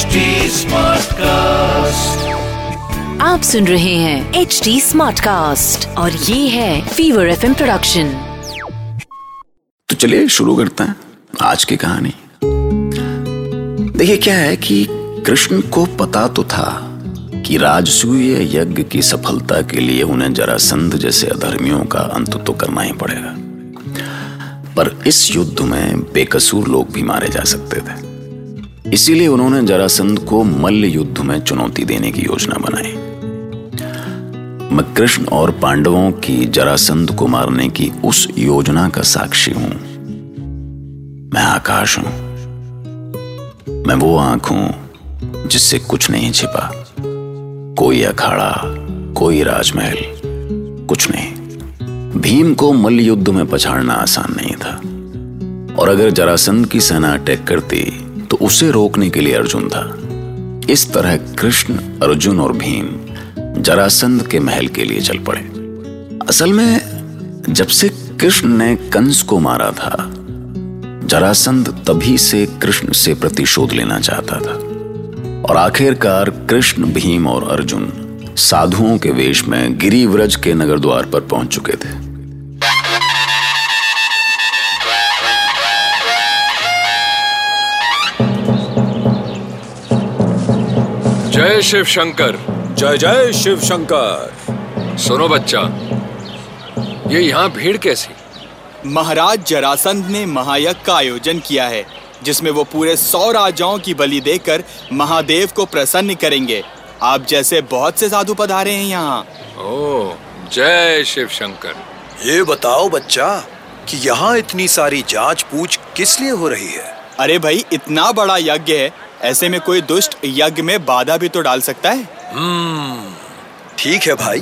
HD Smartcast. आप सुन रहे हैं एच डी स्मार्ट कास्ट और ये है फीवर एफ़ प्रोडक्शन तो चलिए शुरू करते हैं आज की कहानी। देखिए क्या है कि कृष्ण को पता तो था कि राजसूय यज्ञ की सफलता के लिए उन्हें जरासंध जैसे अधर्मियों का अंत तो करना ही पड़ेगा। पर इस युद्ध में बेकसूर लोग भी मारे जा सकते थे। इसीलिए उन्होंने जरासंध को मल्ल युद्ध में चुनौती देने की योजना बनाई। मैं कृष्ण और पांडवों की जरासंध को मारने की उस योजना का साक्षी हूँ। मैं आकाश हूँ। मैं वो आँख हूँ जिससे कुछ नहीं छिपा। कोई अखाड़ा, कोई राजमहल, कुछ नहीं। भीम को मल्ल युद्ध में पछाड़ना आसान नहीं था। और अगर जरासंध की सेना अटैक करती उसे रोकने के लिए अर्जुन था। इस तरह कृष्ण, अर्जुन और भीम जरासंध के महल के लिए चल पड़े। असल में, जब से कृष्ण ने कंस को मारा था, जरासंध तभी से कृष्ण से प्रतिशोध लेना चाहता था। और आखिरकार कृष्ण, भीम और अर्जुन साधुओं के वेश में गिरिव्रज के नगर द्वार पर पहुँच चुके थे। जय शिव शंकर। जय जय शिव शंकर। सुनो बच्चा ये यहाँ भीड़ कैसी? महाराज जरासंध ने महायज्ञ का आयोजन किया है जिसमें वो पूरे सौ राजाओं की बलि देकर महादेव को प्रसन्न करेंगे। आप जैसे बहुत से साधु पधारे हैं यहाँ। ओ जय शिव शंकर। ये बताओ बच्चा कि यहाँ इतनी सारी जाँच पूछ किस लिए हो रही है? अरे भाई इतना बड़ा यज्ञ है ऐसे में कोई दुष्ट यज्ञ में बाधा भी तो डाल सकता है? ठीक है भाई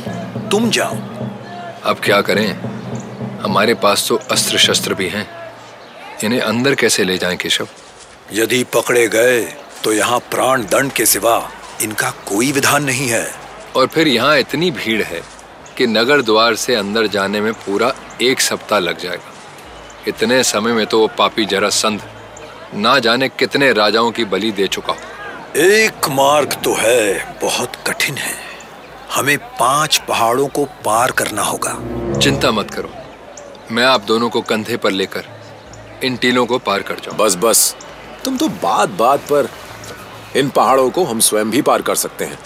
तुम जाओ। अब क्या करें? हमारे पास तो अस्त्र शस्त्र भी हैं। इन्हें अंदर कैसे ले जाएँ केशव? यदि पकड़े गए तो यहाँ प्राण दंड के सिवा इनका कोई विधान नहीं है। और फिर यहाँ इतनी भीड़ है कि नगर द्वार से अंदर जाने में पूरा एक सप्ताह लग जाएगा। इतने समय में तो वो पापी जरासंध ना जाने कितने राजाओं की बलि दे चुका हूँ। एक मार्ग तो है बहुत कठिन है। हमें पाँच पहाड़ों को पार करना होगा। चिंता मत करो। मैं आप दोनों को कंधे पर लेकर इन टीलों को पार कर जाऊँ। बस बस। तुम तो बात बात पर इन पहाड़ों को हम स्वयं भी पार कर सकते हैं।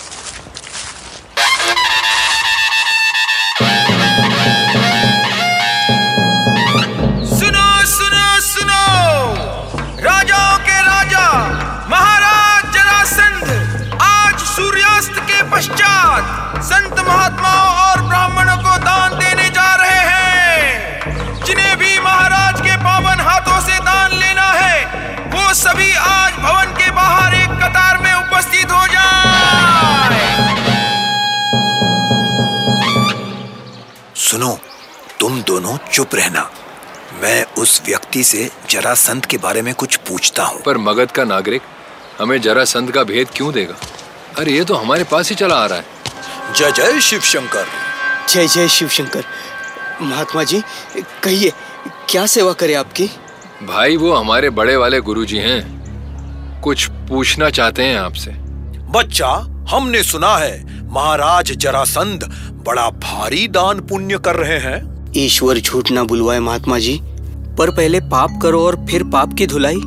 पश्चात संत महात्माओं और ब्राह्मणों को दान देने जा रहे हैं। जिन्हें भी महाराज के पावन हाथों से दान लेना है वो सभी आज भवन के बाहर एक कतार में उपस्थित हो जाए। सुनो तुम दोनों चुप रहना। मैं उस व्यक्ति से जरासंध के बारे में कुछ पूछता हूँ। पर मगध का नागरिक हमें जरासंध का भेद क्यों देगा? अरे ये तो हमारे पास ही चला आ रहा है। जय जय शिव शंकर जय जय शिव शंकर महात्मा जी कहिए क्या सेवा करे आपकी? भाई वो हमारे बड़े वाले गुरुजी हैं। कुछ पूछना चाहते हैं आपसे। बच्चा हमने सुना है महाराज जरासंध बड़ा भारी दान पुण्य कर रहे हैं। ईश्वर झूठ ना बुलवाए महात्मा जी पर पहले पाप करो और फिर पाप की धुलाई।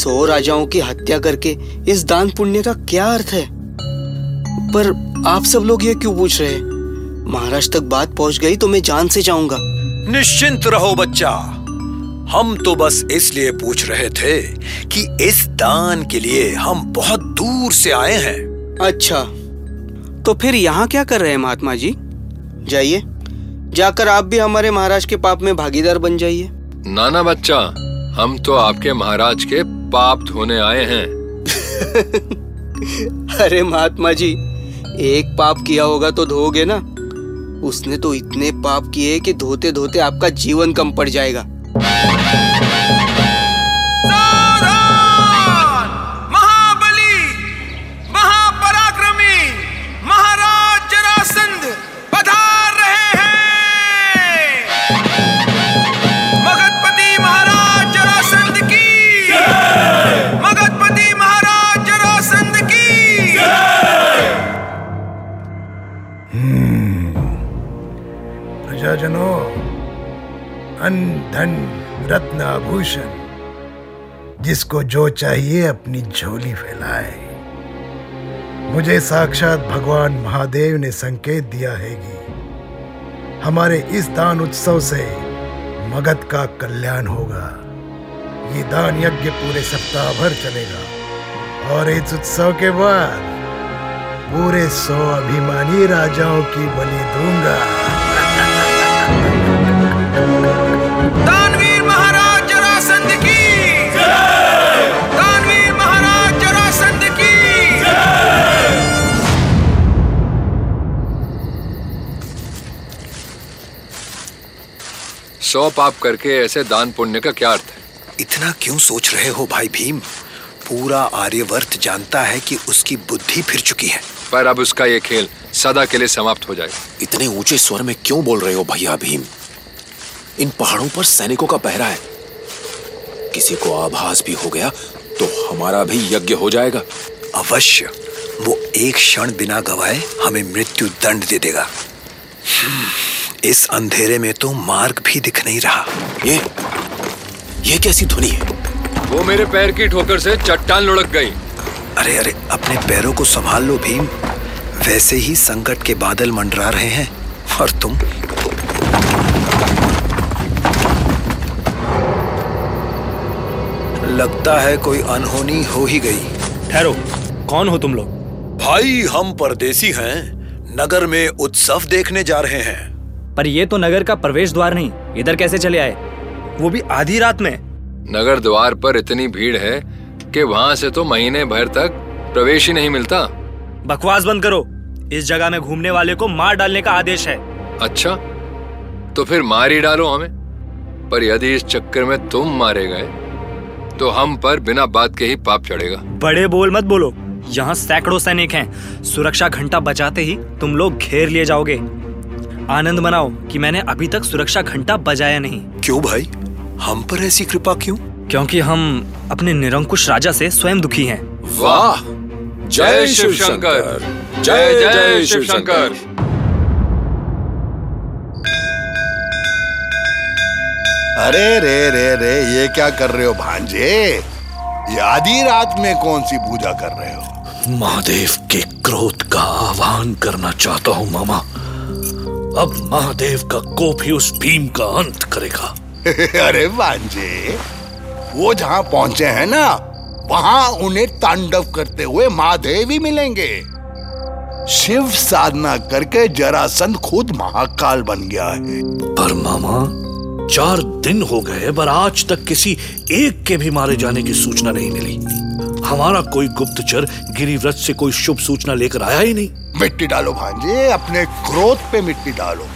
सौ राजाओं की हत्या करके इस दान पुण्य का क्या अर्थ है? पर आप सब लोग ये क्यों पूछ रहे हैं? महाराज तक बात पहुँच गई तो मैं जान से जाऊँगा। निश्चिंत रहो बच्चा। हम तो बस इसलिए पूछ रहे थे कि इस दान के लिए हम बहुत दूर से आए हैं। अच्छा। तो फिर यहाँ क्या कर रहे हैं महात्मा जी? जाइए। जाकर आप भी हमारे महाराज के पाप में भागीदार बन जाइए। नाना बच्चा हम तो आपके महाराज के पाप धोने आए हैं। अरे महात्मा जी, एक पाप किया होगा तो धोगे ना? उसने तो इतने पाप किए कि धोते धोते आपका जीवन कम पड़ जाएगा। प्रजाजनों अन धन रत्न आभूषण जिसको जो चाहिए अपनी झोली फैलाए। मुझे साक्षात भगवान महादेव ने संकेत दिया है कि हमारे इस दान उत्सव से मगध का कल्याण होगा। ये दान यज्ञ पूरे सप्ताह भर चलेगा और इस उत्सव के बाद पूरे सौ अभिमानी राजाओं की बलि दूँगा। दानवीर महाराज जरासंध की। दानवीर महाराज जरासंध की। सौ पाप करके ऐसे दान पुण्य का क्या अर्थ है? इतना क्यों सोच रहे हो भाई भीम? पूरा आर्यवर्त जानता है कि उसकी बुद्धि फिर चुकी है। पर अब उसका ये खेल सदा के लिए समाप्त हो जाएगा। इतने ऊँचे स्वर में क्यों बोल रहे हो भैया भीम? इन पहाड़ों पर सैनिकों का पहरा है। किसी को आभास भी हो गया तो हमारा भी यज्ञ हो जाएगा। अवश्य। वो एक क्षण बिना गवाए हमें मृत्यु दंड दे देगा। इस अंधेरे में तो मार्ग भी दिख नहीं रहा। ये ये कैसी ध्वनि है? वो मेरे पैर की ठोकर से चट्टान लुढ़क गई। अरे अरे अपने पैरों को संभाल लो भीम। वैसे ही संकट के बादल मंडरा रहे हैं। और तुम? लगता है कोई अनहोनी हो ही गई। ठहरो। कौन हो तुम लोग? भाई हम परदेसी हैं। नगर में उत्सव देखने जा रहे हैं। पर ये तो नगर का प्रवेश द्वार नहीं। इधर कैसे चले आए? वो भी आधी रात में। नगर द्वार पर इतनी भीड़ है कि वहाँ से तो महीने भर तक प्रवेश ही नहीं मिलता। बकवास बंद करो। इस जगह में घूमने वाले को मार डालने का आदेश है। अच्छा तो फिर मार ही डालो हमें। पर यदि इस चक्कर में तुम मारे गए तो हम पर बिना बात के ही पाप चढ़ेगा। बड़े बोल मत बोलो। यहाँ सैकड़ों सैनिक हैं। सुरक्षा घंटा बजाते ही तुम लोग घेर लिए जाओगे। आनंद मनाओ कि मैंने अभी तक सुरक्षा घंटा बजाया नहीं। क्यों भाई? हम पर ऐसी कृपा क्यों? क्योंकि हम अपने निरंकुश राजा से स्वयं दुखी हैं। वाह! जय शिव शंकर। जय जय शिव शंकर अरे रे रे रे ये क्या कर रहे हो भांजे? ये आधी रात में कौन सी पूजा कर रहे हो? महादेव के क्रोध का आह्वान करना चाहता हूँ मामा। अब महादेव का कोप ही उस भीम का अंत करेगा। अरे भांजे वो जहाँ पहुँचे हैं ना वहाँ उन्हें तांडव करते हुए महादेव ही मिलेंगे। शिव साधना करके जरासंध खुद महाकाल बन गया है। पर मामा चार दिन हो गए पर आज तक किसी एक के भी मारे जाने की सूचना नहीं मिली। हमारा कोई गुप्तचर गिरिव्रत से कोई शुभ सूचना लेकर आया ही नहीं। मिट्टी डालो भांजे अपने क्रोध पे मिट्टी डालो।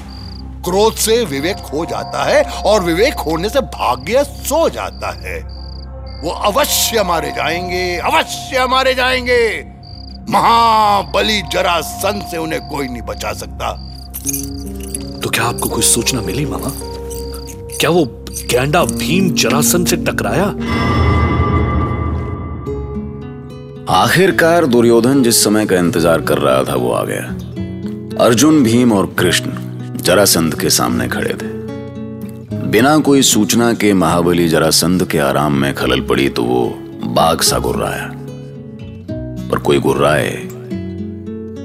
क्रोध से विवेक खो जाता है और विवेक खोने से भाग्य सो जाता है। वो अवश्य मारे जाएँगे अवश्य मारे जाएँगे। महाबली जरासंध से उन्हें कोई नहीं बचा सकता। तो क्या आपको कोई सूचना मिली मामा? क्या वो गैंडा भीम जरासन से टकराया? आखिरकार दुर्योधन जिस समय का इंतज़ार कर रहा था वो आ गया। अर्जुन भीम और कृष्ण। जरासंध के सामने खड़े थे। बिना कोई सूचना के महाबली जरासंध के आराम में खलल पड़ी तो वो बाघ सा गुर्राया। पर कोई गुर्राए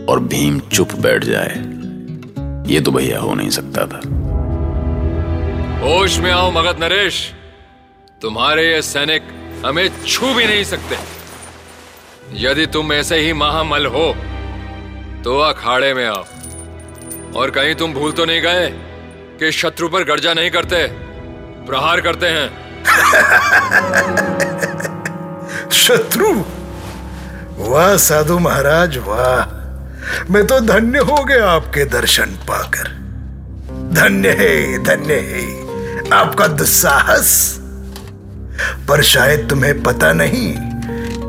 और भीम चुप बैठ जाए, ये तो भैया हो नहीं सकता था। होश में आओ मगध नरेश। तुम्हारे ये सैनिक हमें छू भी नहीं सकते। यदि तुम ऐसे ही महामल हो तो अखाड़े में आओ। और कहीं तुम भूल तो नहीं गए कि शत्रु पर गर्जा नहीं करते, प्रहार करते हैं। शत्रु? वाह, साधु महाराज, वाह। मैं तो धन्य हो गया आपके दर्शन पाकर। धन्य है धन्य है। आपका दुस्साहस। पर शायद तुम्हें पता नहीं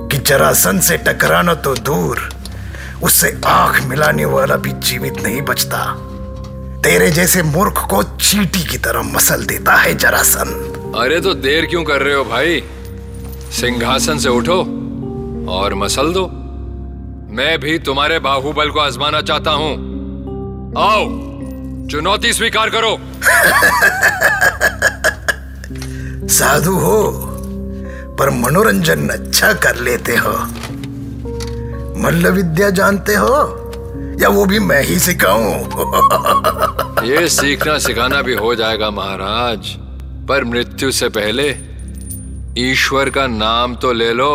कि जरासन से टकराना तो दूर उससे आँख मिलाने वाला भी जीवित नहीं बचता। तेरे जैसे मूर्ख को चीटी की तरह मसल देता है जरासन। अरे तो देर क्यों कर रहे हो भाई? सिंहासन से उठो और मसल दो। मैं भी तुम्हारे बाहुबल को आजमाना चाहता हूँ। आओ चुनौती स्वीकार करो। साधु हो पर मनोरंजन अच्छा कर लेते हो। मल्ल विद्या जानते हो? या वो भी मैं ही सिखाऊं? ये सीखना सिखाना भी हो जाएगा महाराज पर मृत्यु से पहले ईश्वर का नाम तो ले लो।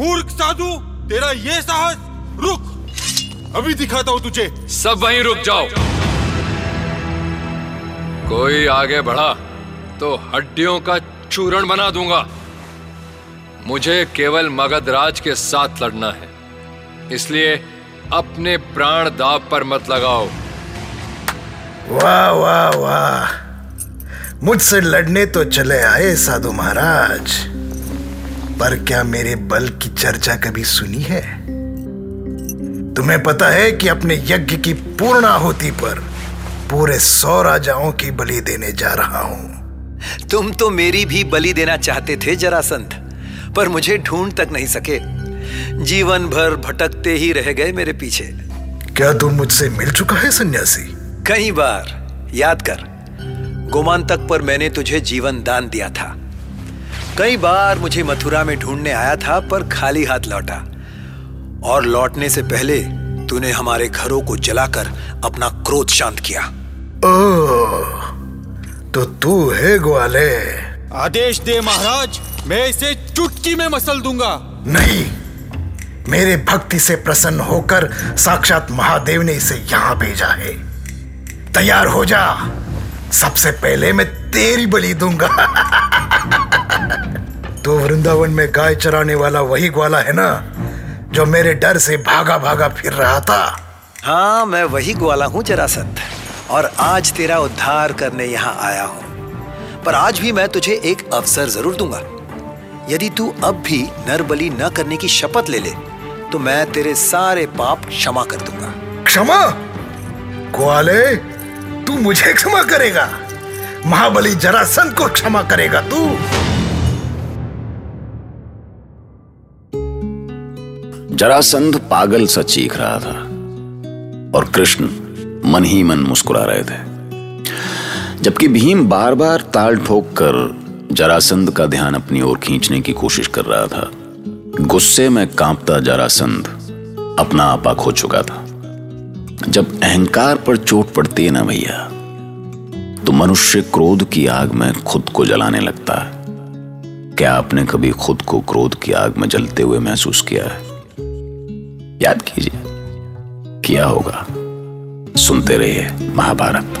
मूर्ख साधु तेरा ये साहस? रुक अभी दिखाता हूँ तुझे। सब वहीं रुक जाओ। कोई आगे बढ़ा तो हड्डियों का चूरण बना दूँगा। मुझे केवल मगधराज के साथ लड़ना है। इसलिए अपने प्राण दाव पर मत लगाओ। वाह वाह वाह। मुझसे लड़ने तो चले आए साधु महाराज। पर क्या मेरे बल की चर्चा कभी सुनी है? तुम्हें पता है कि अपने यज्ञ की पूर्ण आहुति पर पूरे सौ राजाओं की बलि देने जा रहा हूँ। तुम तो मेरी भी बलि देना चाहते थे जरासंध। पर मुझे ढूंढ तक नहीं सके। जीवन भर भटकते ही रह गए मेरे पीछे। क्या तुम मुझसे मिल चुका है सन्यासी? कई बार याद कर गोमांतक पर मैंने तुझे जीवन दान दिया था। कई बार मुझे मथुरा में ढूँढने आया था पर खाली हाथ लौटा। और लौटने से पहले तूने हमारे घरों को जलाकर अपना क्रोध शांत किया। ओ, तो तू है ग्वाले। आदेश दे महाराज मैं इसे चुटकी में मसल दूँगा। नहीं मेरे भक्ति से प्रसन्न होकर साक्षात महादेव ने इसे यहाँ भेजा है। तैयार हो जा। सबसे पहले मैं तेरी बलि दूँगा। तो वृंदावन में गाय चराने वाला वही ग्वाला है ना, जो मेरे डर से भागा भागा फिर रहा था। हाँ मैं वही ग्वाला हूँ जरासंध और आज तेरा उद्धार करने यहाँ आया हूँ। पर आज भी मैं तुझे एक अवसर ज़रूर दूँगा। यदि तू अब भी नरबली न करने की शपथ ले ले तो मैं तेरे सारे पाप क्षमा कर दूँगा। क्षमा? ग्वाले तू मुझे क्षमा करेगा। महाबली जरासंध को क्षमा करेगा तू। जरासंध पागल सा चीख रहा था और कृष्ण मन ही मन मुस्कुरा रहे थे। जबकि भीम बार बार ताल ठोक कर जरासंध का ध्यान अपनी ओर खींचने की कोशिश कर रहा था। गुस्से में कांपता जरासंध अपना आपा खो चुका था। जब अहंकार पर चोट पड़ती है ना भैया तो मनुष्य क्रोध की आग में खुद को जलाने लगता है। क्या आपने कभी खुद को क्रोध की आग में जलते हुए महसूस किया है? याद कीजिए, किया होगा। सुनते रहिए महाभारत।